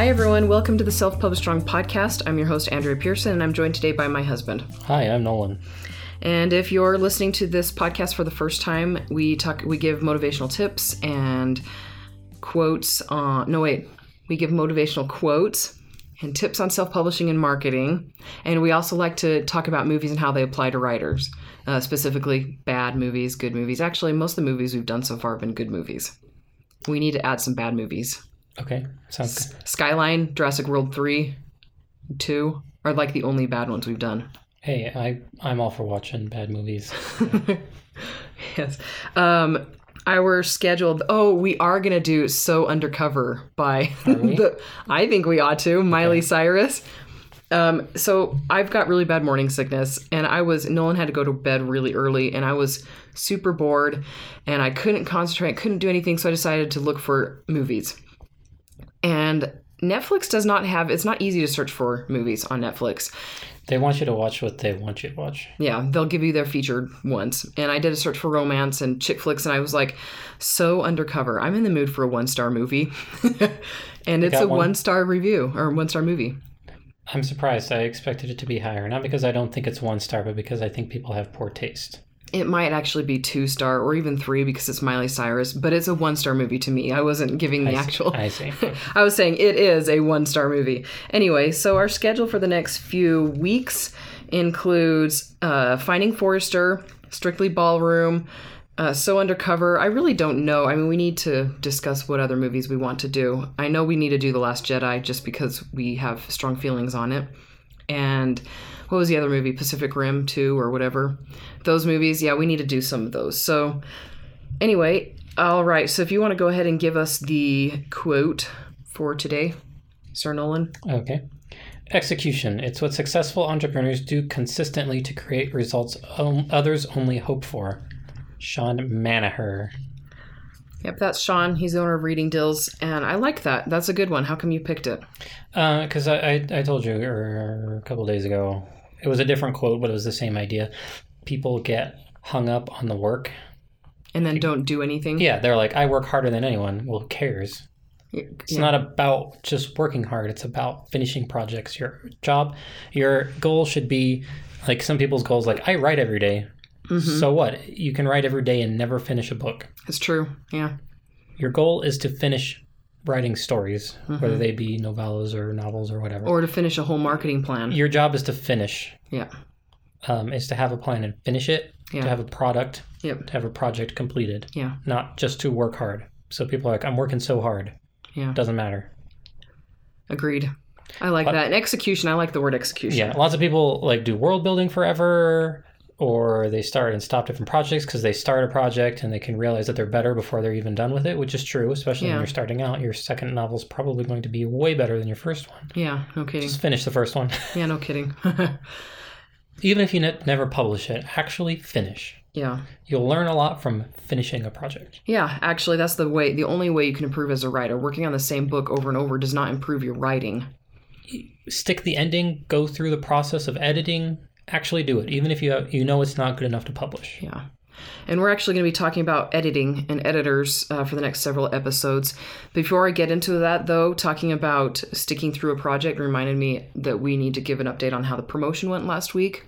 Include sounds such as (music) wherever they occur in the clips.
Hi, everyone. Welcome to the Self Published Strong podcast. I'm your host, Andrea Pearson, and I'm joined today by my husband. Hi, I'm Nolan. And if you're listening to this podcast for the first time, we talk, we give motivational tips and quotes. On, no, wait, we give motivational quotes and tips on self-publishing and marketing. And we also like to talk about movies and how they apply to writers, uh, specifically bad movies, good movies. Actually, most of the movies we've done so far have been good movies. We need to add some bad movies. Okay, sounds good. Skyline, Jurassic World 3, 2 are like the only bad ones we've done. Hey, I I'm all for watching bad movies. (laughs) yes. Um, our scheduled. Oh, we are gonna do "So Undercover" by (laughs) the. I think we ought to Miley Cyrus. Um, so I've got really bad morning sickness, and I was Nolan had to go to bed really early, and I was super bored, and I couldn't concentrate, couldn't do anything, so I decided to look for movies. And Netflix does not have. It's not easy to search for movies on Netflix. They want you to watch what they want you to watch. Yeah, they'll give you their featured ones. And I did a search for romance and chick flicks, and I was like, so undercover. I'm in the mood for a one star movie. (laughs) and it's got a one? one star review or one star movie. I'm surprised. I expected it to be higher, not because I don't think it's one star, but because I think people have poor taste. It might actually be two star or even three because it's Miley Cyrus, but it's a one star movie to me. I wasn't giving the I see- actual. I see. (laughs) I was saying it is a one star movie. Anyway, so our schedule for the next few weeks includes uh, Finding Forrester, Strictly Ballroom, uh, So Undercover. I really don't know. I mean, we need to discuss what other movies we want to do. I know we need to do The Last Jedi just because we have strong feelings on it. And what was the other movie? Pacific Rim 2 or whatever. Those movies, yeah, we need to do some of those. So, anyway, all right. So, if you want to go ahead and give us the quote for today, Sir Nolan. Okay. Execution. It's what successful entrepreneurs do consistently to create results others only hope for. Shawn Manaher. Yep, that's Shawn. He's the owner of Reading Deals, and I like that. That's a good one. How come you picked it? Because I, I, I told you er, a couple days ago, it was a different quote, but it was the same idea. People get hung up on the work. And then don't do anything. Yeah, they're like, I work harder than anyone. Well, who cares? It's not about just working hard. It's about finishing projects. Your job, your goal should be like some people's goals. Like I write every day. So what? You can write every day and never finish a book. It's true. Yeah. Your goal is to finish writing stories, whether they be novellas or novels or whatever. Or to finish a whole marketing plan. Your job is to finish. Yeah. Um, is to have a plan and finish it. Yeah. To have a product. Yep. To have a project completed. Yeah. Not just to work hard. So people are like, I'm working so hard. Yeah. Doesn't matter. Agreed. I like that. And execution, I like the word execution. Yeah, lots of people like do world building forever, or they start and stop different projects because they start a project and they can realize that they're better before they're even done with it, which is true, especially Yeah. when you're starting out. Your second novel is probably going to be way better than your first one. Yeah, no kidding. Just finish the first one. (laughs) Yeah, no kidding. (laughs) even if you ne- never publish it, actually finish. yeah. You'll learn a lot from finishing a project. Yeah, actually, that's the way, the only way you can improve as a writer. Working on the same book over and over does not improve your writing. Stick the ending, go through the process of editing, actually do it, even if you you know it's not good enough to publish. Yeah. And we're actually going to be talking about editing and editors uh, for the next several episodes. Before I get into that, though, talking about sticking through a project reminded me that we need to give an update on how the promotion went last week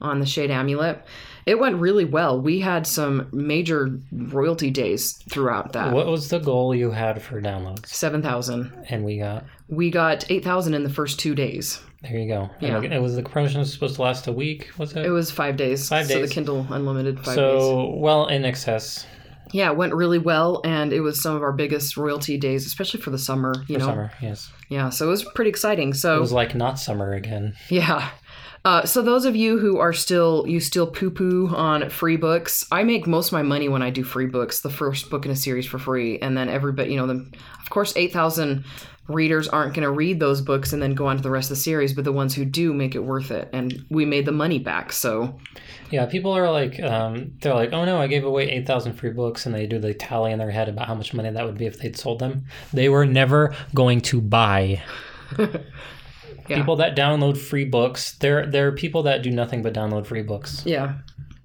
on the Shade Amulet. It went really well. We had some major royalty days throughout that. What was the goal you had for downloads? 7,000. And we got We got 8,000 in the first two days. There you go. Yeah. It was the promotion was supposed to last a week, was it? It was five days. Five days. So the Kindle Unlimited five days. so well in excess Yeah, it went really well, and it was some of our biggest royalty days, especially for the summer. You for know, summer. Yes, yeah. So it was pretty exciting. So it was like not summer again. yeah. Uh, so those of you who are still you still poo poo on free books, I make most of my money when I do free books. The first book in a series for free, and then everybody, you know, the, of course, eight thousand readers aren't going to read those books and then go on to the rest of the series, but the ones who do make it worth it, and we made the money back. So Yeah, people are like, um, they're like, oh no, I gave away eight thousand free books, and they do the tally in their head about how much money that would be if they'd sold them. They were never going to buy. (laughs) Yeah. People that download free books, there there are people that do nothing but download free books. yeah,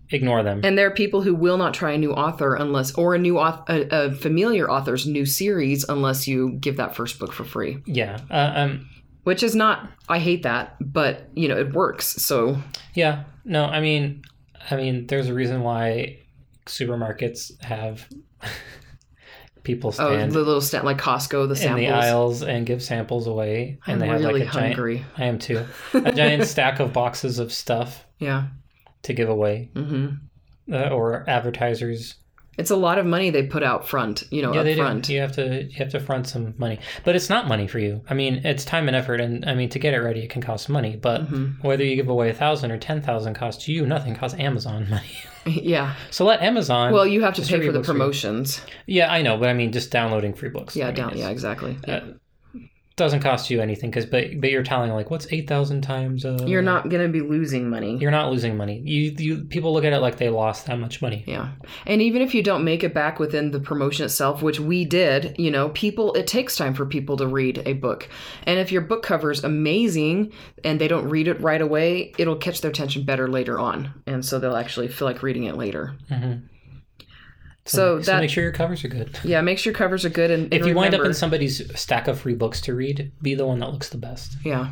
ignore them. And there are people who will not try a new author unless, or a new auth- a, a familiar author's new series unless you give that first book for free. yeah. Uh, um. Which is not, I hate that, but you know it works. So Yeah. No. I mean, I mean, there's a reason why supermarkets have (laughs) people oh, the little stand like Costco, the in the aisles and give samples away, and I'm they have really like a giant. I am too. (laughs) A giant stack of boxes of stuff Yeah. to give away, hmm uh, or advertisers. It's a lot of money they put out front. You know, Yeah, up they front. do. You have to you have to front some money, but it's not money for you. I mean, it's time and effort, and I mean to get it ready, it can cost money. But Mm-hmm. whether you give away a thousand or ten thousand costs you nothing. Costs Amazon (laughs) money. (laughs) yeah. so let Amazon. Well, you have to pay for the promotions. Yeah, I know, but I mean just downloading free books. I Yeah, mean, down. Yeah, exactly. uh, doesn't cost you anything because but but you're telling like what's eight thousand times. Uh, You're not going to be losing money. You're not losing money. You you people look at it like they lost that much money. Yeah. And even if you don't make it back within the promotion itself, which we did, you know, people, it takes time for people to read a book. And if your book cover is amazing and they don't read it right away, it'll catch their attention better later on. And so they'll actually feel like reading it later. Mhm. So, So that, make sure your covers are good. yeah, make sure your covers are good. And, If and you wind up in somebody's stack of free books to read, be the one that looks the best. Yeah.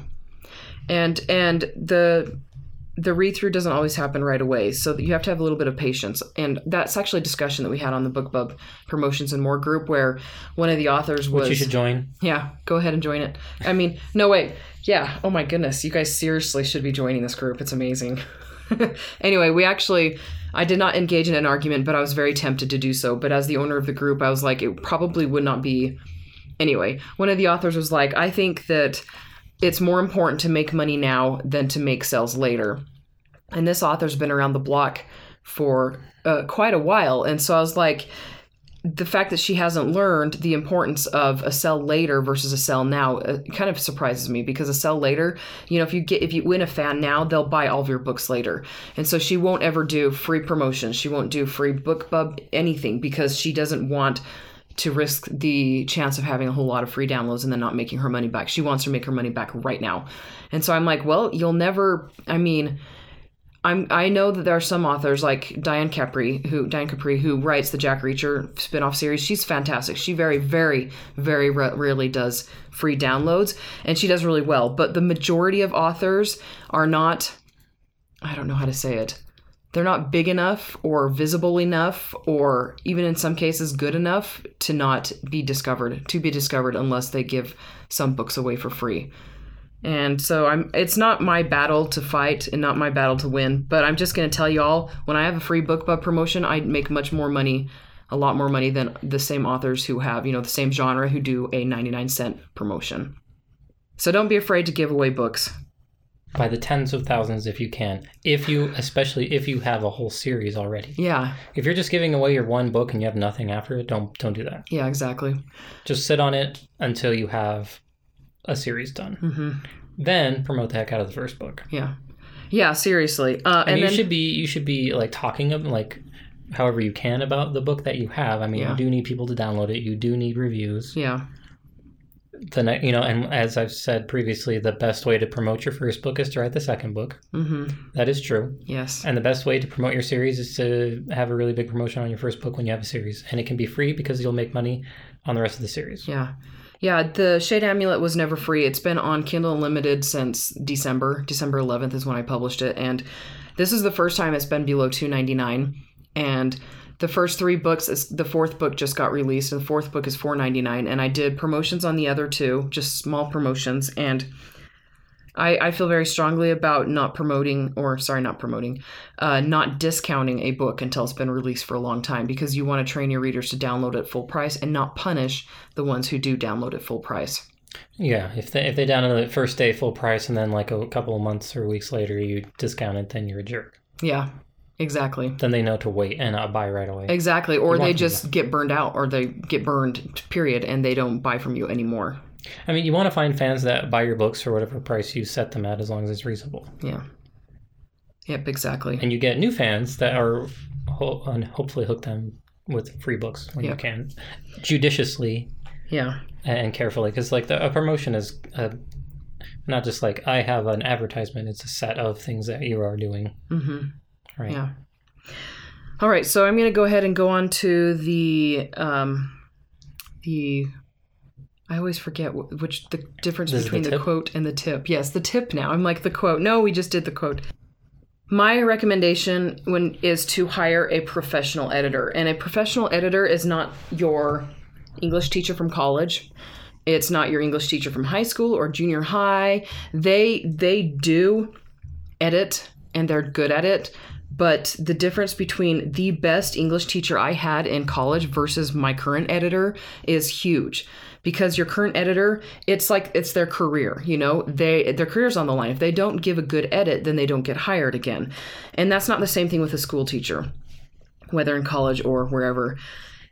And and the the read through doesn't always happen right away. So you have to have a little bit of patience. And that's actually a discussion that we had on the BookBub Promotions and More group where one of the authors was Which you should join. Yeah, go ahead and join it. I mean, no wait. Yeah. Oh my goodness. You guys seriously should be joining this group. It's amazing. (laughs) anyway, we actually I did not engage in an argument, but I was very tempted to do so. But as the owner of the group, I was like, it probably would not be anyway, one of the authors was like, I think that it's more important to make money now than to make sales later. And this author's been around the block for uh, quite a while. And so I was like, the fact that she hasn't learned the importance of a sell later versus a sell now uh, kind of surprises me because a sell later, you know, if you get if you win a fan now, they'll buy all of your books later. And so she won't ever do free promotions. She won't do free BookBub anything because she doesn't want to risk the chance of having a whole lot of free downloads and then not making her money back. She wants to make her money back right now. And so I'm like, well, you'll never I mean, I'm I know that there are some authors like Diane Capri who Diane Capri who writes the Jack Reacher spin-off series. She's fantastic. She very very very ra- rarely does free downloads and she does really well, but the majority of authors are not I don't know how to say it. They're not big enough or visible enough or even in some cases good enough to not be discovered, to be discovered unless they give some books away for free. And so I'm it's not my battle to fight and not my battle to win, but I'm just going to tell you all when I have a free BookBub promotion, I make much more money, a lot more money than the same authors who have, you know, the same genre who do a 99 cent promotion. So don't be afraid to give away books. by the tens of thousands if you can. If you, especially if you have a whole series already. Yeah. If you're just giving away your one book and you have nothing after it, don't don't do that. Yeah, exactly. Just sit on it until you have a series done. Mhm. Then promote the heck out of the first book. Yeah. Yeah, seriously. Uh And, and you then should be you should be like talking of like however you can about the book that you have. I mean, Yeah. you do need people to download it. You do need reviews. yeah. The ne- you know, and as I've said previously, the best way to promote your first book is to write the second book. Mhm. That is true. Yes. And the best way to promote your series is to have a really big promotion on your first book when you have a series. And it can be free because you'll make money on the rest of the series. Yeah. Yeah, the Shade Amulet was never free. It's been on Kindle Unlimited since December. December 11th is when I published it and this is the first time it's been below 2.99 and the first 3 books is the fourth book just got released and the fourth book is 4.99 and I did promotions on the other two, just small promotions and I, I feel very strongly about not promoting, or sorry, not promoting, uh, not discounting a book until it's been released for a long time because you want to train your readers to download at full price and not punish the ones who do download at full price. Yeah, if they if they download it first day full price and then like a couple of months or weeks later you discount it, then you're a jerk. Yeah, exactly. Then they know to wait and not buy right away. Exactly. Or they just get burned out or they get burned, period, and they don't buy from you anymore. I mean, you want to find fans that buy your books for whatever price you set them at, as long as it's reasonable. Yeah. Yep, exactly. And you get new fans that are ho- and hopefully hook them with free books when you can, judiciously Yeah. and carefully, because like the a promotion is a, not just like I have an advertisement; it's a set of things that you are doing, Mm-hmm. right? Yeah. All right, so I'm going to go ahead and go on to the um, the. I always forget which the difference This is the between the, quote and the tip. Yes, the tip. Now I'm like the quote. No, we just did the quote. My recommendation when is to hire a professional editor, and a professional editor is not your English teacher from college. It's not your English teacher from high school or junior high. They they do edit and they're good at it. But the difference between the best English teacher I had in college versus my current editor is huge. Because your current editor, it's like it's their career, you know? They their career's on the line. If they don't give a good edit, then they don't get hired again. And that's not the same thing with a school teacher, whether in college or wherever.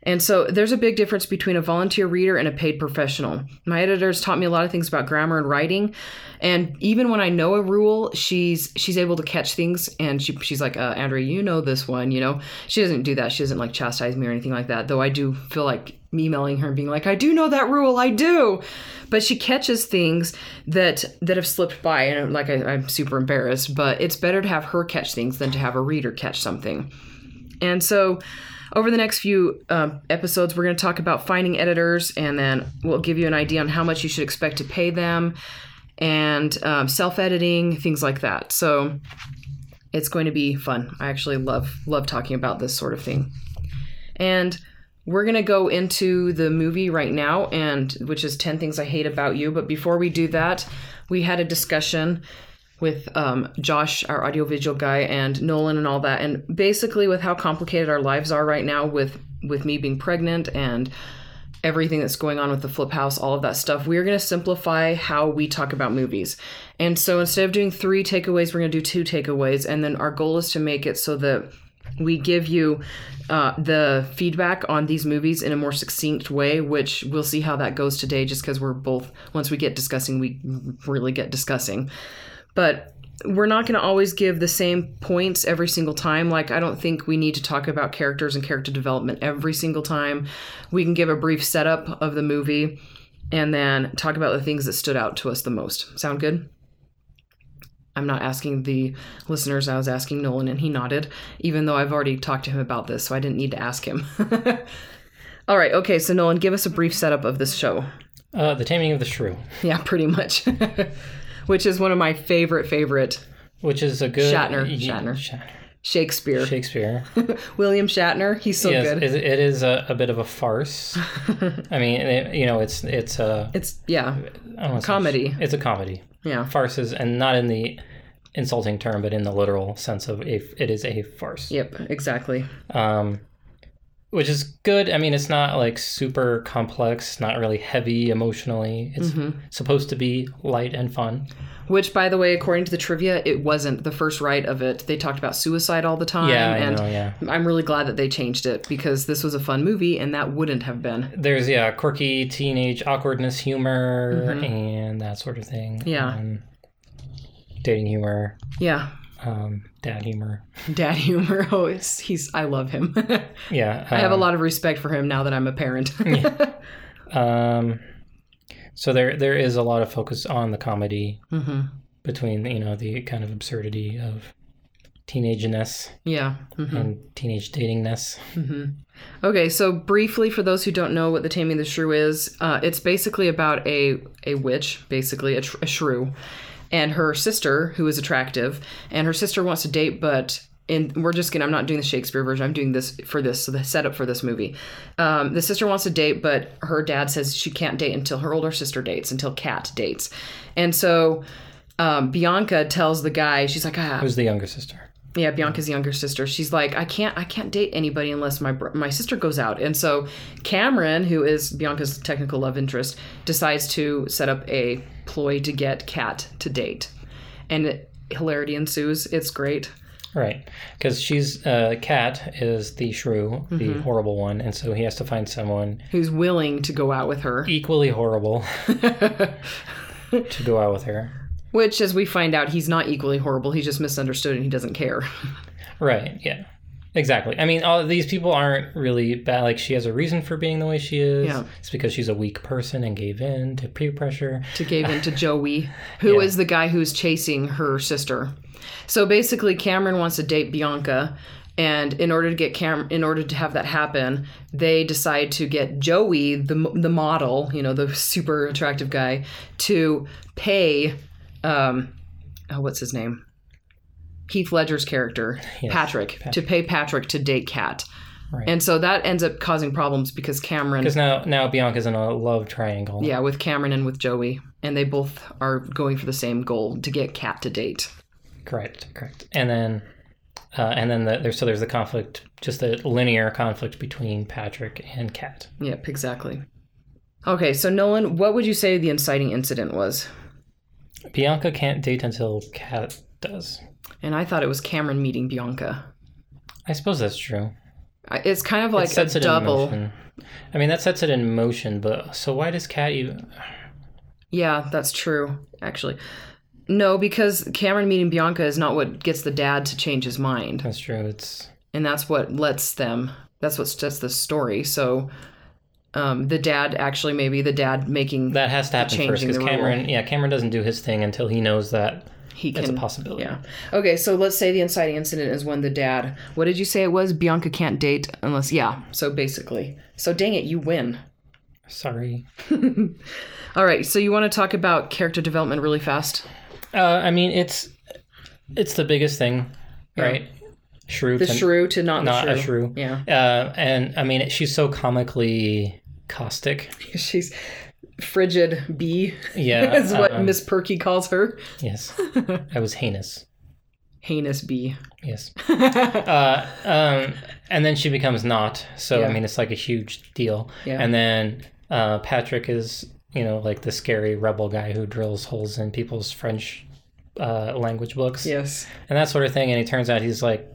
And so there's a big difference between a volunteer reader and a paid professional. My editors taught me a lot of things about grammar and writing, and even when I know a rule, she's she's able to catch things, and she, she's like, uh, "Andrea, you know this one, you know." She doesn't do that. She doesn't like chastise me or anything like that. Though I do feel like emailing her and being like, "I do know that rule, I do," but she catches things that that have slipped by, and like I, I'm super embarrassed. But it's better to have her catch things than to have a reader catch something. And so, over the next few um, episodes, we're going to talk about finding editors, and then we'll give you an idea on how much you should expect to pay them, and um, self-editing, things like that. So, it's going to be fun. I actually love love talking about this sort of thing. And we're going to go into the movie right now and which is 10 things I hate about you, but before we do that, we had a discussion with um, Josh, our audiovisual guy, and Nolan and all that. And basically, with how complicated our lives are right now, with with me being pregnant and everything that's going on with the flip house, all of that stuff, we are going to simplify how we talk about movies. And so instead of doing three takeaways, we're going to do two takeaways. And then our goal is to make it so that we give you uh, the feedback on these movies in a more succinct way, which we'll see how that goes today, just because we're both, once we get discussing, we really get discussing. But we're not going to always give the same points every single time. Like, I don't think we need to talk about characters and character development every single time. We can give a brief setup of the movie and then talk about the things that stood out to us the most. Sound good? I'm not asking the listeners, I was asking Nolan, and he nodded, even though I've already talked to him about this, so I didn't need to ask him. (laughs) All right, okay, so Nolan, give us a brief setup of this show. Uh, the Taming of the Shrew, Yeah, pretty much. (laughs) Which is one of my favorite, favorite which is a good Shatner, y- Shatner. Shatner. Shakespeare. Shakespeare. (laughs) William Shatner, he's so yes, good. it it is a, a bit of a farce. I mean, it, you know, it's it's a It's, yeah, I say- Comedy. It's a comedy. Yeah. Farces, and not in the insulting term, but in the literal sense of if it is a farce. Yep, exactly. um, which is good. I mean, it's not like super complex, not really heavy emotionally. It's Mm-hmm. supposed to be light and fun. Which, by the way, according to the trivia, it wasn't the first right of it. They talked about suicide all the time. Yeah, I and know, yeah. I'm really glad that they changed it because this was a fun movie and that wouldn't have been. There's yeah, quirky teenage awkwardness humor and that sort of thing. Mm-hmm. Yeah. Um, dating humor, Yeah. um, dad humor. Dad humor. (laughs) Oh, he's, I love him. (laughs) Yeah, I have a um, lot of respect for him now that I'm a parent. (laughs) yeah. Um, so there there is a lot of focus on the comedy hmm between you know the kind of absurdity of teenageness Yeah. hmm and teenage datingness. Okay, so briefly, for those who don't know what the Taming of the Shrew is, uh, it's basically about a a witch, basically a, tr- a shrew, and her sister who is attractive, and her sister wants to date, but in we're just gonna I'm not doing the Shakespeare version. I'm doing this for this so the setup for this movie. Um, the sister wants to date, but her dad says she can't date until her older sister dates, until Kat dates, and so. Um, Bianca tells the guy, she's like, ah, Who's the younger sister? yeah, Bianca's younger sister. She's like, I can't, I can't date anybody unless my br- my sister goes out. And so Cameron, who is Bianca's technical love interest, decides to set up a ploy to get Kat to date, and it, hilarity ensues. It's great. Right, because she's uh, Kat is the shrew, the Mm-hmm. horrible one, and so he has to find someone Who's willing to go out with her? equally horrible (laughs) to go out with her. Which, as we find out, he's not equally horrible. He's just misunderstood and he doesn't care. Right. Yeah. Exactly. I mean, all these people aren't really bad. Like, she has a reason for being the way she is. Yeah. It's because she's a weak person and gave in to peer pressure. to gave in to (laughs) Joey, who is Yeah. the guy who's chasing her sister. So basically, Cameron wants to date Bianca, And in order to get Cam, in order to have that happen, they decide to get Joey, the the model, you know, the super attractive guy, to pay, um, oh, what's his name? Heath Ledger's character, Patrick, to pay Patrick to date Kat. Right. And so that ends up causing problems because Cameron, Because now now Bianca's in a love triangle. yeah, with Cameron and with Joey, and they both are going for the same goal to get Kat to date. Correct, correct. And then, uh, and then the, there's so there's the conflict, just a linear conflict between Patrick and Kat. Yep, exactly. Okay, so Nolan, what would you say the inciting incident was? Bianca can't date until Kat does. And I thought it was Cameron meeting Bianca. I suppose that's true. It's kind of like it a sets it in double. motion. I mean, that sets it in motion, but so why does Kat even? Yeah, that's true, actually. No, because Cameron meeting Bianca is not what gets the dad to change his mind. That's true. It's And that's what lets them, that's what sets the story. So um, the dad, actually, maybe the dad making, that has to happen first because rule. Cameron, yeah, Cameron doesn't do his thing until he knows that he it's a possibility. Yeah. Okay, so let's say the inciting incident is when the dad, what did you say it was? Bianca can't date unless, yeah. So basically. So dang it, you win. Sorry. (laughs) All right, so you want to talk about character development really fast? Uh, I mean, it's it's the biggest thing, right? Shrew The to shrew to not, not the a shrew. shrew. Yeah. Uh, and I mean, she's so comically caustic. (laughs) She's frigid bee, Yeah, (laughs) is what um, Miss Perky calls her. Yes, (laughs) I was heinous. Heinous bee. Yes. (laughs) uh, um, and then she becomes not. So Yeah. I mean, it's like a huge deal. Yeah. And then uh, Patrick is, you know, like the scary rebel guy who drills holes in people's French uh, language books Yes. and that sort of thing. And he turns out he's like,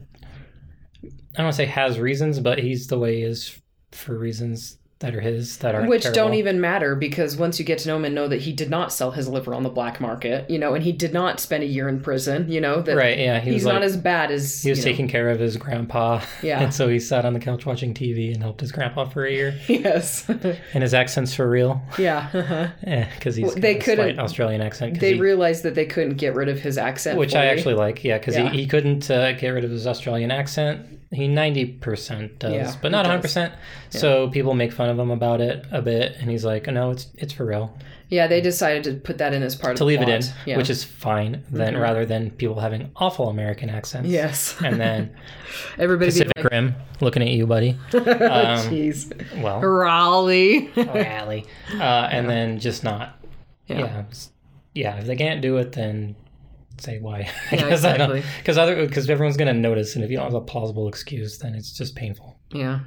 I don't want to say has reasons, but he's the way he is for reasons that are his that are Which don't even matter because once you get to know him and know that he did not sell his liver on the black market, you know, and he did not spend a year in prison, you know, that Right? Yeah, he he's like not as bad as he was you know. taking care of his grandpa. Yeah. (laughs) and so he sat on the couch watching TV and helped his grandpa for a year. (laughs) Yes. (laughs) And his accent's for real. yeah. uh-huh. Yeah, because he's they couldn't- Australian accent. They he- realized that they couldn't get rid of his accent. which I actually like. Yeah, because Yeah. he, he couldn't uh, get rid of his Australian accent. He ninety percent does, Yeah, but not hundred percent. So people make fun of him about it a bit, and he's like, "No, it's it's for real." Yeah, they decided to put that in as part To of the leave it in. Yeah. which is fine. Then rather than people having awful American accents. yes. And then (laughs) Everybody Pacific Rim, looking at you, buddy. like, (laughs) Um, jeez. well, Raleigh. Rally. Uh, and then just not. Yeah. Yeah. Yeah. If they can't do it, then say why. (laughs) I Yeah, guess exactly. Because other because everyone's gonna notice, and if you don't have a plausible excuse, then it's just painful. Yeah.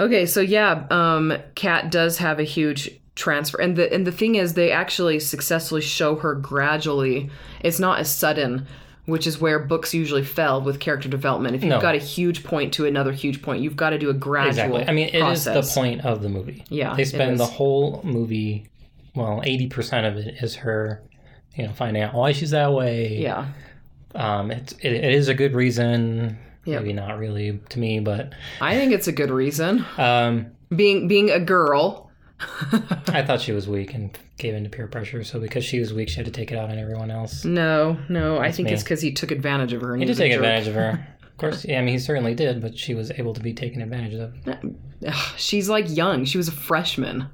Okay, so yeah, um, Kat does have a huge transfer, and the and the thing is, they actually successfully show her gradually. It's not as sudden, which is where books usually fail with character development. If you've No. got a huge point to another huge point, you've got to do a gradual. Exactly. I mean, it is process. the point of the movie. Yeah, They spend the whole movie. Well, eighty percent of it is her, you know, finding out why she's that way. Yeah. Um, it's it, it is a good reason. Yep. Maybe not really to me, but I think it's a good reason. um, Being being a girl. (laughs) I thought she was weak and gave in to peer pressure. So because she was weak, she had to take it out on everyone else. No, no, I think me. it's because he took advantage of her. He did take advantage of her. (laughs) Of course, yeah, I mean, he certainly did, but she was able to be taken advantage of. She's like young. She was a freshman.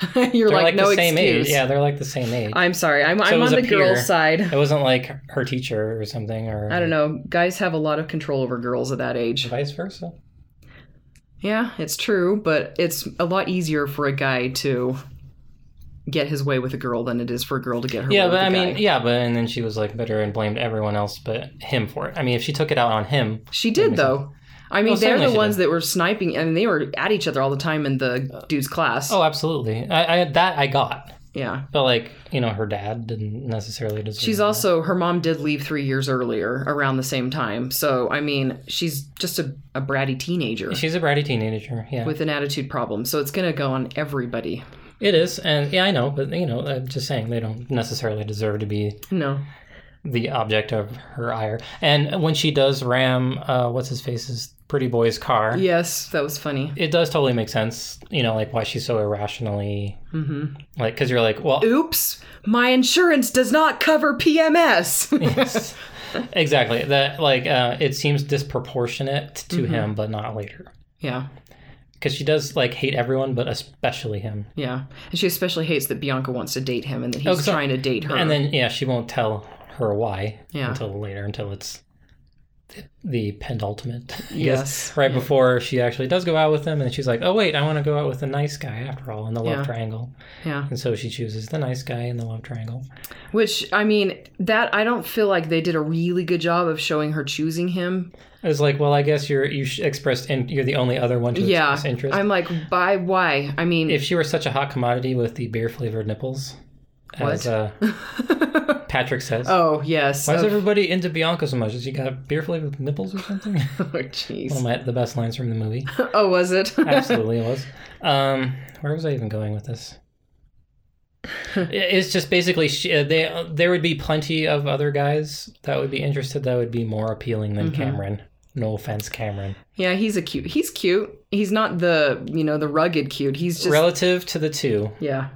(laughs) You're They're like, like, no the same excuse. age. Yeah, they're like the same age. I'm sorry. I'm, So I'm on the girl's side. It wasn't like her teacher or something, or I don't know. Guys have a lot of control over girls at that age. vice versa. Yeah, it's true, but it's a lot easier for a guy to get his way with a girl than it is for a girl to get her Yeah, way but with I a mean, guy. yeah, but and then she was like bitter and blamed everyone else but him for it. I mean, if she took it out on him, She did though. I mean, Well, they're the ones that were sniping, I and they were at each other all the time in the dude's class. oh, absolutely. I, I that I got, yeah. but like you know, her dad didn't necessarily deserve. She's that. also her mom did leave three years earlier, around the same time. So I mean, she's just a, a bratty teenager she's a bratty teenager. Yeah, with an attitude problem. So it's gonna go on everybody. it is, and yeah, I know, but you know, I'm just saying they don't necessarily deserve to be No. The object of her ire. And when she does ram, uh, what's his face's pretty boy's car, Yes, that was funny. it does totally make sense. You know, like why she's so irrationally, hmm like, because you're like, well, Oops, my insurance does not cover PMS. (laughs) yes. exactly. That like uh, it seems disproportionate to Mm-hmm. him, but not later. Yeah. Because she does like hate everyone, but especially him. Yeah. And she especially hates that Bianca wants to date him and that he's Oh, so- trying to date her. And then yeah, she won't tell her why Yeah. until later, until it's the, penultimate. (laughs) Yes. Right before she actually does go out with him, and she's like, "Oh wait, I want to go out with the nice guy after all in the love Yeah. triangle." yeah. And so she chooses the nice guy in the love triangle. Which, I mean, that I don't feel like they did a really good job of showing her choosing him. I was like, well, I guess you're you expressed in, you're the only other one to Yeah. express interest. I'm like, by why? I mean, if she were such a hot commodity with the beer flavored nipples, as uh, (laughs) Patrick says. oh, yes. Why is everybody into Bianca so much? Has she got beer flavored nipples or something? (laughs) oh, One of jeez. my, the best lines from the movie. (laughs) Oh, was it? (laughs) Absolutely, it was. Um, where was I even going with this? It's just basically she, uh, they. There would be plenty of other guys that would be interested. That would be more appealing than Cameron. No offense, Cameron. yeah, he's a cute. He's cute. He's not the, you know, the rugged cute. He's just. Relative to the two, yeah.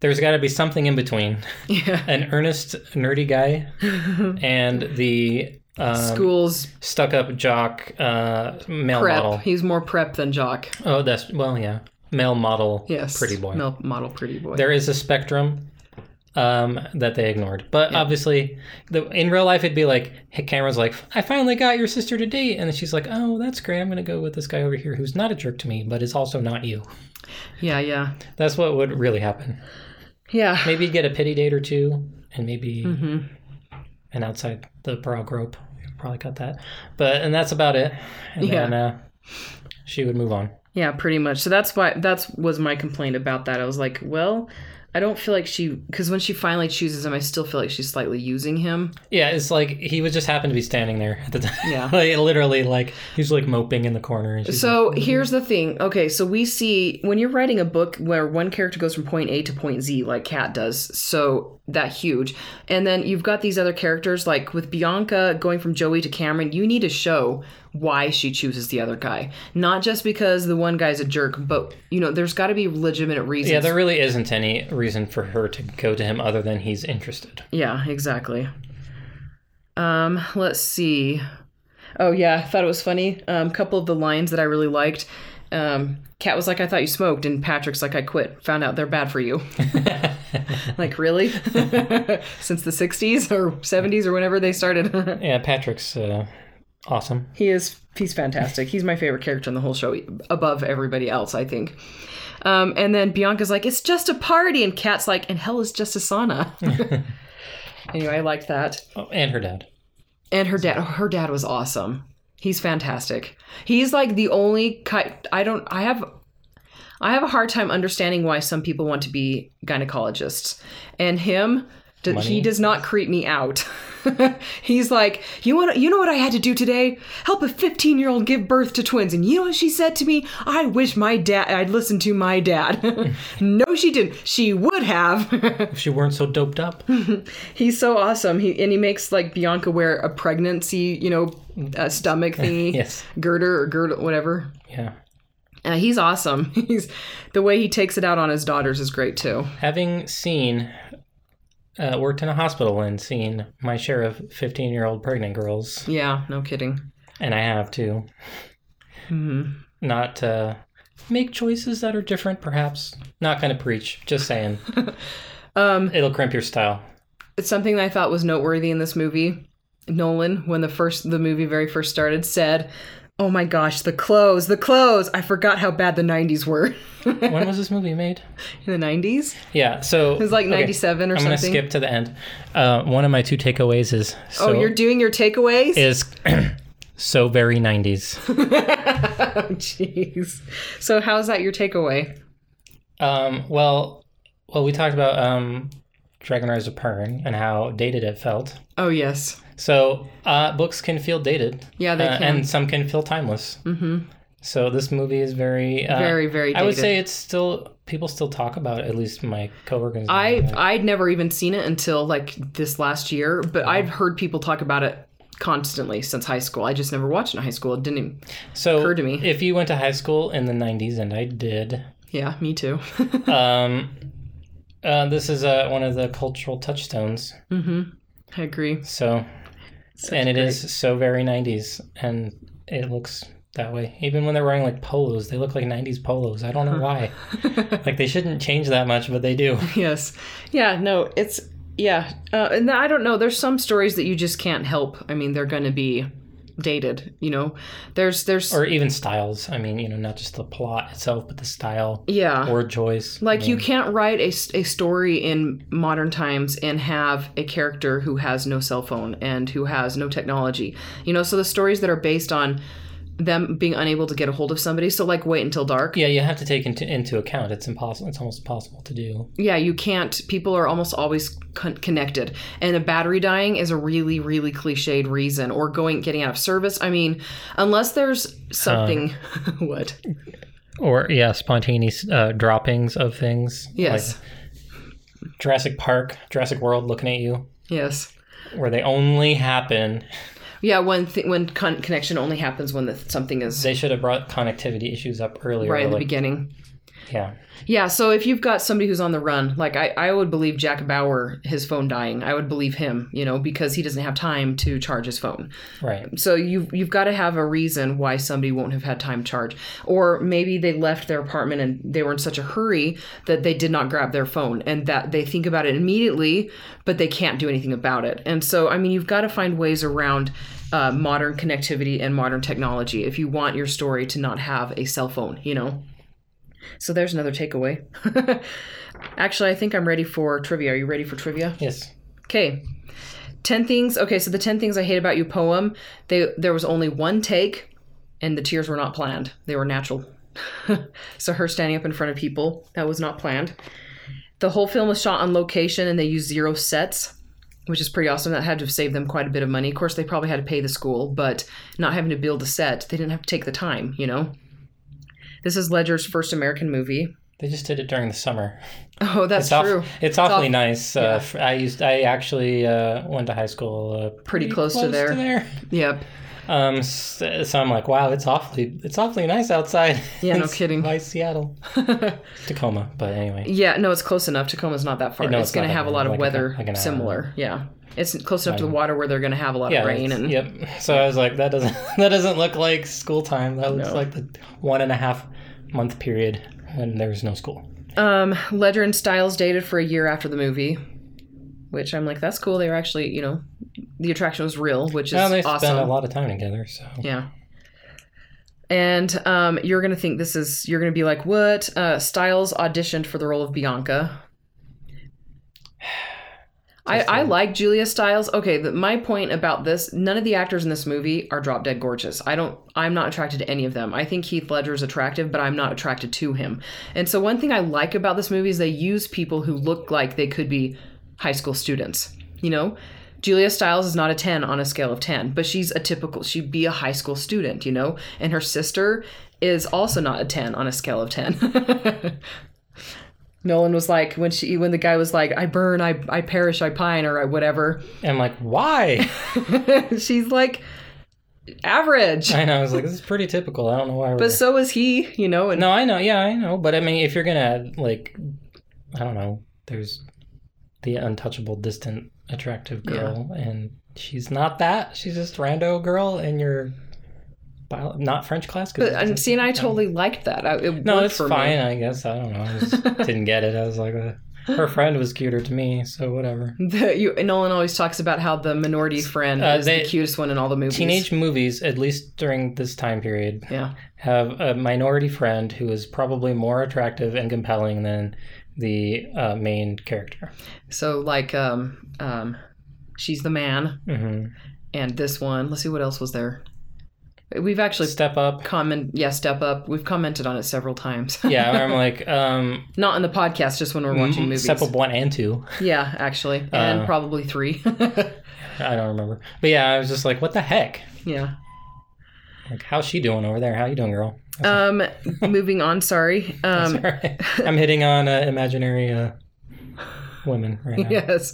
There's got to be something in between. (laughs) Yeah. An earnest, nerdy guy, (laughs) and the um, Schools stuck-up jock uh, male prep. model. He's more prep than jock. Oh, that's well, yeah, male model. Yes. pretty boy. Mel- model pretty boy. There is a spectrum um, that they ignored, but obviously, the, in real life, it'd be like, hey, Cameron's like, I finally got your sister to date, and she's like, oh, that's great. I'm gonna go with this guy over here who's not a jerk to me, but is also not you. yeah, yeah. That's what would really happen. Yeah. Maybe get a pity date or two, and maybe hmm an outside the brow grope. Probably cut that, but and that's about it. And Yeah. then uh, she would move on. Yeah, pretty much. So that's why that's was my complaint about that. I was like, well, I don't feel like she because when she finally chooses him, I still feel like she's slightly using him. Yeah, it's like he would just happen to be standing there at the time. Yeah. (laughs) like literally, like he's like moping in the corner. And she's So mm. here's the thing. Okay, so we see when you're writing a book where one character goes from point A to point Z, like Kat does, so that huge, and then you've got these other characters, like with Bianca going from Joey to Cameron, you need to show why she chooses the other guy, not just because the one guy's a jerk, but you know, there's got to be legitimate reasons. Yeah, there really isn't any reason for her to go to him other than he's interested. Yeah, exactly. Um, let's see. Oh yeah, I thought it was funny. A um, couple of the lines that I really liked. Um, Kat was like, "I thought you smoked," and Patrick's like, "I quit. Found out they're bad for you." (laughs) like really? (laughs) Since the '60s or '70s or whenever they started. (laughs) Yeah, Patrick's uh, awesome. he is. He's fantastic. He's my favorite character in the whole show, above everybody else, I think. Um, and then Bianca's like, "It's just a party," and Kat's like, "And hell is just a sauna." (laughs) anyway, I liked that. Oh, and her dad. And her dad, her dad was awesome. He's fantastic. He's like the only ki I don't. I have. I have a hard time understanding why some people want to be gynecologists, and him. He does not creep me out. (laughs) (laughs) He's like, you want, you know what I had to do today? Help a 15 year old give birth to twins, and you know what she said to me? I wish my dad, I'd listened to my dad. (laughs) no, she didn't. She would have. (laughs) If she weren't so doped up. He's so awesome. He and he makes like Bianca wear a pregnancy, you know, uh, stomach thingy, yes. girder or girdle, whatever. Yeah. Uh, he's awesome. He's the way he takes it out on his daughters is great too. Having seen, uh, worked in a hospital and seen my share of 15 year old pregnant girls, Yeah, no kidding. and I have to hmm not uh, make choices that are different, perhaps. Not going to preach, just saying. (laughs) Um, It'll crimp your style. it's something that I thought was noteworthy in this movie. Nolan, when the first the movie very first started, said, "Oh my gosh, the clothes, the clothes! I forgot how bad the '90s were." (laughs) when was this movie made? in the '90s, Yeah, so it was like okay, '97 or something. I'm gonna skip to the end. Uh, one of my two takeaways is so oh, you're doing your takeaways. is (clears throat) so very 90s. (laughs) Oh, Jeez. So how's that your takeaway? Um, well, well, we talked about um, Dragonriders of Pern and how dated it felt. Oh yes. So uh, books can feel dated. Yeah, they uh, can. and some can feel timeless. Mm-hmm. So this movie is very, uh, Very, very I would say it's still people still talk about it. At least my coworkers. I I'd never even seen it until like this last year, but I've heard people talk about it constantly since high school. I just never watched it in high school. It didn't. Even, so occurred to me. if you went to high school in the '90s, and I did, yeah, me too. (laughs) um, uh, this is uh, one of the cultural touchstones. mm-hmm. I agree. So and it is so very 90s and it looks that way. Even when they're wearing like polos they look like 90s polos. I don't know why. (laughs) Like they shouldn't change that much but they do. (laughs) Yes. Yeah no it's yeah. Uh, and i don't know there's some stories that you just can't help. I mean they're going to be dated you know? There's there's or even styles. I mean you know not just the plot itself but the style yeah. word choice. Like I you can't write a, a story in modern times and have a character who has no cell phone and who has no technology you know? So the stories that are based on them being unable to get a hold of somebody. So like wait until dark. Yeah you have to take into, into account. It's impossible it's almost impossible to do. Yeah you can't people are almost always con- connected. And a battery dying is a really really cliched reason or going getting out of service. I mean unless there's something (laughs) what? or yeah spontaneous uh, droppings of things. Yes. Like jurassic park jurassic world looking at you. Yes. Where they only happen yeah when th- when con- connection only happens when the, something is they should have brought connectivity issues up earlier right in the like- beginning yeah Yeah, so if you've got somebody who's on the run, like I, I would believe Jack Bauer, his phone dying. I would believe him, you know, because he doesn't have time to charge his phone. right So you've you've got to have a reason why somebody won't have had time to charge, or maybe they left their apartment and they were in such a hurry that they did not grab their phone, and that they think about it immediately, but they can't do anything about it. And so, I mean, you've got to find ways around. Uh, modern connectivity and modern technology if you want your story to not have a cell phone you know so there's another takeaway. (laughs) Actually, I think I'm ready for trivia. Are you ready for trivia? yes Okay. 10 things. Okay, so the 10 things I hate about you poem, they there was only one take and the tears were not planned. They were natural. (laughs) so her standing up in front of people, that was not planned. The whole film was shot on location and they used zero sets, which is pretty awesome. That had to save them quite a bit of money. Of course, they probably had to pay the school, but not having to build a set, they didn't have to take the time, you know? This is Ledger's first American movie. they just did it during the summer Oh, that's it's, true. it's awfully aw- nice uh, yeah. f- i used i actually uh, went to high school uh, Pretty close to there. there Yep. um s- so i'm like wow it's awfully it's awfully nice outside Yeah, no (laughs) It's kidding. by seattle (laughs) tacoma but anyway Yeah, no, it's close enough. Tacoma's not that far. No, it's it's going to have a lot of like a- weather like an hour. similar. Yeah. It's close enough to the water where they're going to have a lot yeah of rain and yep so i was like that doesn't (laughs) that doesn't look like school time that looks No. like the one and a half month period when there's no school um Ledger and Stiles dated for a year after the movie, which I'm like that's cool. They were actually, you know, the attraction was real, which is well they awesome. spent a lot of time together so Yeah. And um, you're gonna think this is you're gonna be like, what? Uh, Stiles auditioned for the role of Bianca. I, I like Julia Stiles. Okay, the, my point about this: none of the actors in this movie are drop dead gorgeous. I don't. I'm not attracted to any of them. I think Heath Ledger is attractive, but I'm not attracted to him. And so, one thing I like about this movie is they use people who look like they could be high school students. You know, Julia Stiles is not a 10 on a scale of 10, but she's a typical, she'd be a high school student, you know? And her sister is also not a 10 on a scale of 10. (laughs) Nolan was like, when she, when the guy was like, I burn, I, I perish, I pine, or whatever, and i'm like why (laughs) she's like, average. i know i was like this is pretty typical i don't know why we're But so is he, you know? And No, I know. Yeah, I know. But I mean, if you're gonna like, I don't know. There's the untouchable, distant, attractive girl, and she's not that. She's just rando girl, and you're bio- not French class. 'cause but, and see, and I totally liked that. I, it no, it's fine. Me. I guess I don't know. I just (laughs) didn't get it. I was like, uh, her friend was cuter to me, so whatever. The, you, Nolan always talks about how the minority friend Uh, is they- the cutest one in all the movies. Teenage movies, at least during this time period, Yeah. have a minority friend who is probably more attractive and compelling than the uh, main character. So like um um she's the man hmm and this one, let's see what else was there. We've actually Step up. comment yeah, step up. We've commented on it several times. (laughs) Yeah, I'm like, um, Not in the podcast, just when we're watching movies. Step up one and two. Yeah, actually. And Uh, probably three. (laughs) I don't remember, but yeah, I was just like, what the heck? yeah. Like, how's she doing over there? How you doing, girl? Um moving on, sorry. (laughs) Um. I'm hitting on uh, imaginary uh, women right now. yes.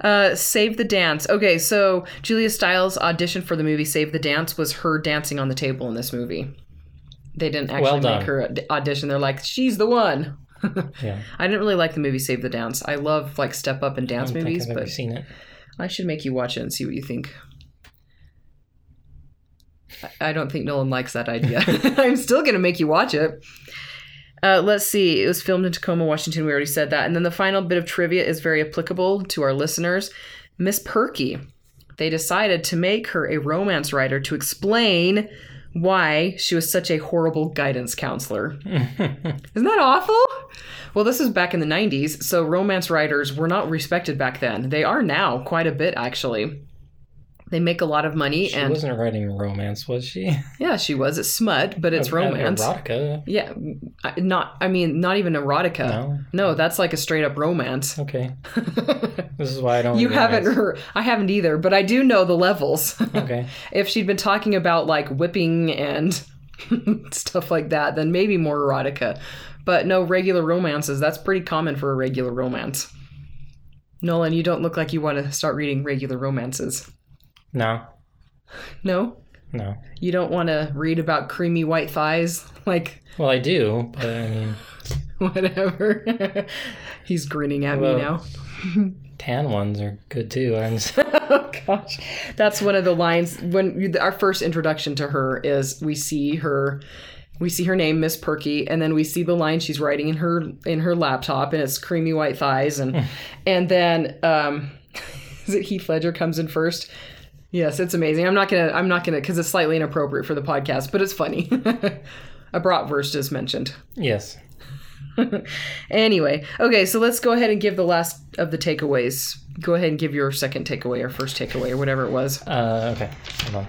Uh, Save the Dance. Okay, so Julia Stiles' audition for the movie Save the Dance was her dancing on the table in this movie. They didn't actually Well make her audition. They're like, she's the one. (laughs) Yeah. I didn't really like the movie Save the Dance. I love like step up and dance movies, think I've ever but seen it. I should make you watch it and see what you think. I don't think Nolan likes that idea. (laughs) I'm still going to make you watch it. Uh, let's see. It was filmed in Tacoma, Washington. We already said that. And then the final bit of trivia is very applicable to our listeners. Miss Perky. They decided to make her a romance writer to explain why she was such a horrible guidance counselor. (laughs) Isn't that awful? Well, this is back in the 90s, so romance writers were not respected back then. They are now, quite a bit, actually. They make a lot of money, She and wasn't writing romance, was she? (laughs) yeah, she was. It's smut, but it's romance. Erotica. Yeah, not. I mean, not even erotica. No. No, that's like a straight up romance. (laughs) Okay. This is why I don't. you haven't heard. I haven't either, but I do know the levels. (laughs) Okay. if she'd been talking about like whipping and stuff like that, then maybe more erotica. But no regular romances. That's pretty common for a regular romance. Nolan, you don't look like you want to start reading regular romances. No. No, No. you don't want to read about creamy white thighs, (laughs) like Well, I do, but I mean, (laughs) whatever. (laughs) He's grinning at me now. tan ones are good too. I'm oh gosh, that's one of the lines when you, our first introduction to her is we see her. We see her name, Miss Perky, and then we see the line she's writing in her in her laptop, and it's creamy white thighs, and and then um, is it Heath Ledger comes in first? Yes, it's amazing. I'm not gonna I'm not gonna because it's slightly inappropriate for the podcast, but it's funny. (laughs) A bratwurst is mentioned. yes. (laughs) Anyway, okay, so let's go ahead and give the last of the takeaways. Go ahead and give your second takeaway or first takeaway or whatever it was. Uh, okay. Hold on.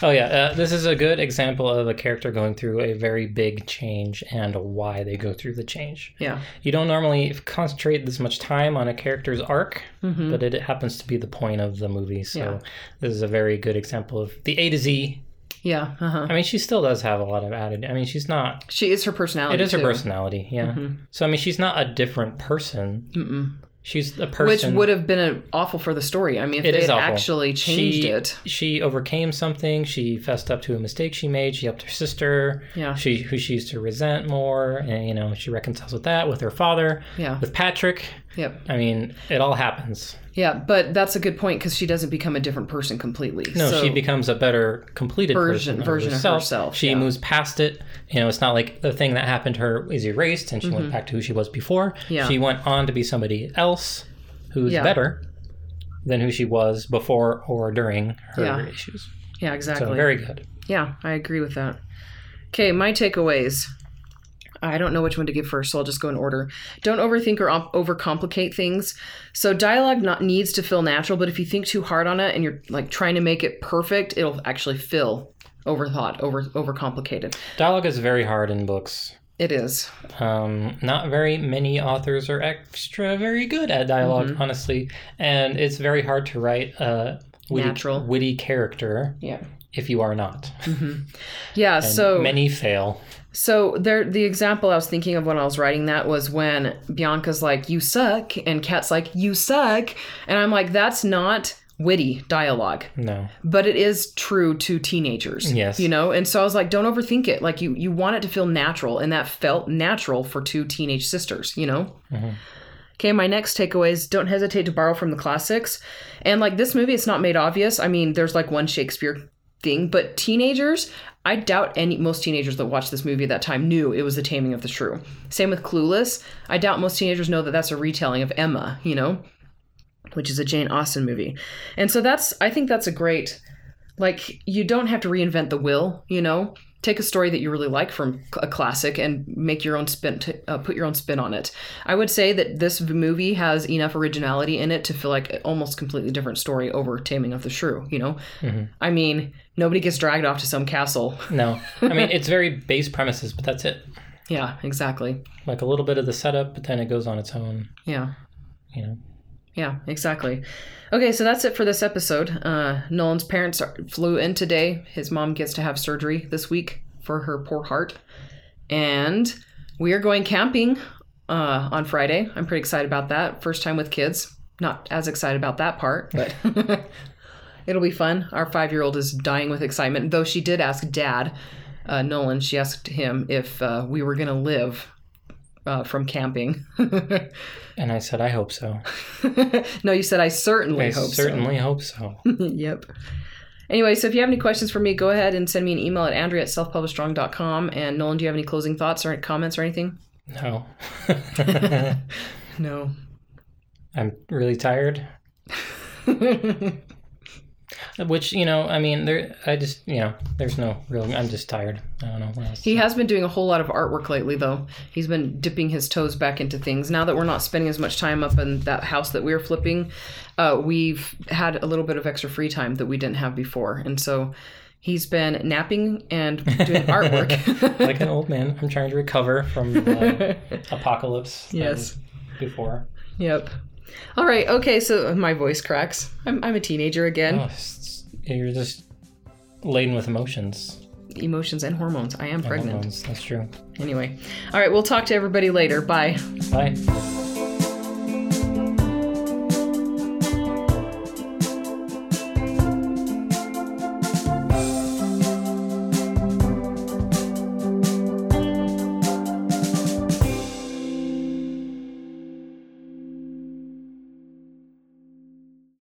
Oh yeah, uh, this is a good example of a character going through a very big change and why they go through the change. Yeah. You don't normally concentrate this much time on a character's arc, Mm-hmm. but it happens to be the point of the movie. So Yeah. this is a very good example of the A to Z. Yeah. Uh-huh. I mean, she still does have a lot of added. I mean, she's not. She is her personality. It is her too. Mm-hmm. personality, yeah. So I mean, she's not a different person. Mm-mm. She's a person. Which would have been a, awful for the story. I mean, if It they is had awful. actually changed she, it. She overcame something. She fessed up to a mistake she made. She helped her sister, Yeah. she who she used to resent more, and you know she reconciles with that with her father, Yeah. with Patrick. Yep. I mean, it all happens. Yeah, but that's a good point because she doesn't become a different person completely. No, so, she becomes a better, completed Version- person version of herself. herself, She yeah. moves past it. You know, it's not like the thing that happened to her is erased, and she went back to who she was before. Mm-hmm. Yeah. She went on to be somebody else who's Yeah. better than who she was before or during her Yeah. issues. Yeah, So exactly. very good. Yeah, I agree with that. Okay, my takeaways. I don't know which one to give first, so I'll just go in order. Don't overthink or op- overcomplicate things. So dialogue not needs to feel natural, but if you think too hard on it and you're like trying to make it perfect, it'll actually feel overthought, over overcomplicated. Dialogue is very hard in books. It is. Um, not very many authors are extra very good at dialog Mm-hmm. honestly, and it's very hard to write a witty, Natural. witty character Yeah. if you are not. Yeah. And so many fail. So there, the example I was thinking of when I was writing that was when Bianca's like, "You suck," and Kat's like, "You suck," and I'm like, "That's not witty dialogue." No. but it is true to teenagers Yes. you know and so i was like don't overthink it like you you want it to feel natural and that felt natural for two teenage sisters you know mm-hmm. okay my next takeaway is don't hesitate to borrow from the classics and like this movie it's not made obvious i mean there's like one shakespeare thing but teenagers i doubt any most teenagers that watched this movie at that time knew it was the taming of the shrew same with clueless i doubt most teenagers know that that's a retelling of emma you know which is a Jane Austen movie. And so that's I think that's a great like you don't have to reinvent the wheel, you know. Take a story that you really like from a classic and make your own spin to, uh, put your own spin on it. I would say that this movie has enough originality in it to feel like an almost completely different story over Taming of the Shrew, you know. I mean, nobody gets dragged off to some castle. No. I mean, (laughs) it's very base premises, but that's it. Yeah, exactly. Like a little bit of the setup, but then it goes on its own, Yeah. you know. Yeah, exactly. Okay, so that's it for this episode. Uh, Nolan's parents are, flew in today. His mom gets to have surgery this week for her poor heart. And we are going camping uh, on Friday. I'm pretty excited about that. First time with kids. Not as excited about that part, but (laughs) it'll be fun. Our five year old is dying with excitement, though she did ask dad, uh, Nolan, she asked him if uh, we were going to live uh, from camping. (laughs) And I said, I hope so. (laughs) no, you said I certainly I hope certainly hope so. so. (laughs) yep. Anyway, so if you have any questions for me, go ahead and send me an email at andrea at selfpublishedstrong.com. And Nolan, do you have any closing thoughts or comments or anything? No. no. I'm really tired. Which you know, I mean, there. I just you know, there's no real. I'm just tired. I don't know. What else. He has been doing a whole lot of artwork lately, though. He's been dipping his toes back into things. Now that we're not spending as much time up in that house that we were flipping, uh, we've had a little bit of extra free time that we didn't have before, and so he's been napping and doing (laughs) artwork. (laughs) like an old man, I'm trying to recover from the (laughs) apocalypse. Yes. Before. Yep. All right. Okay. So my voice cracks. I'm, I'm a teenager again. Oh, you're just laden with emotions. Emotions and hormones. I am And pregnant. hormones, That's true. Anyway. All right. We'll talk to everybody later. Bye. Bye.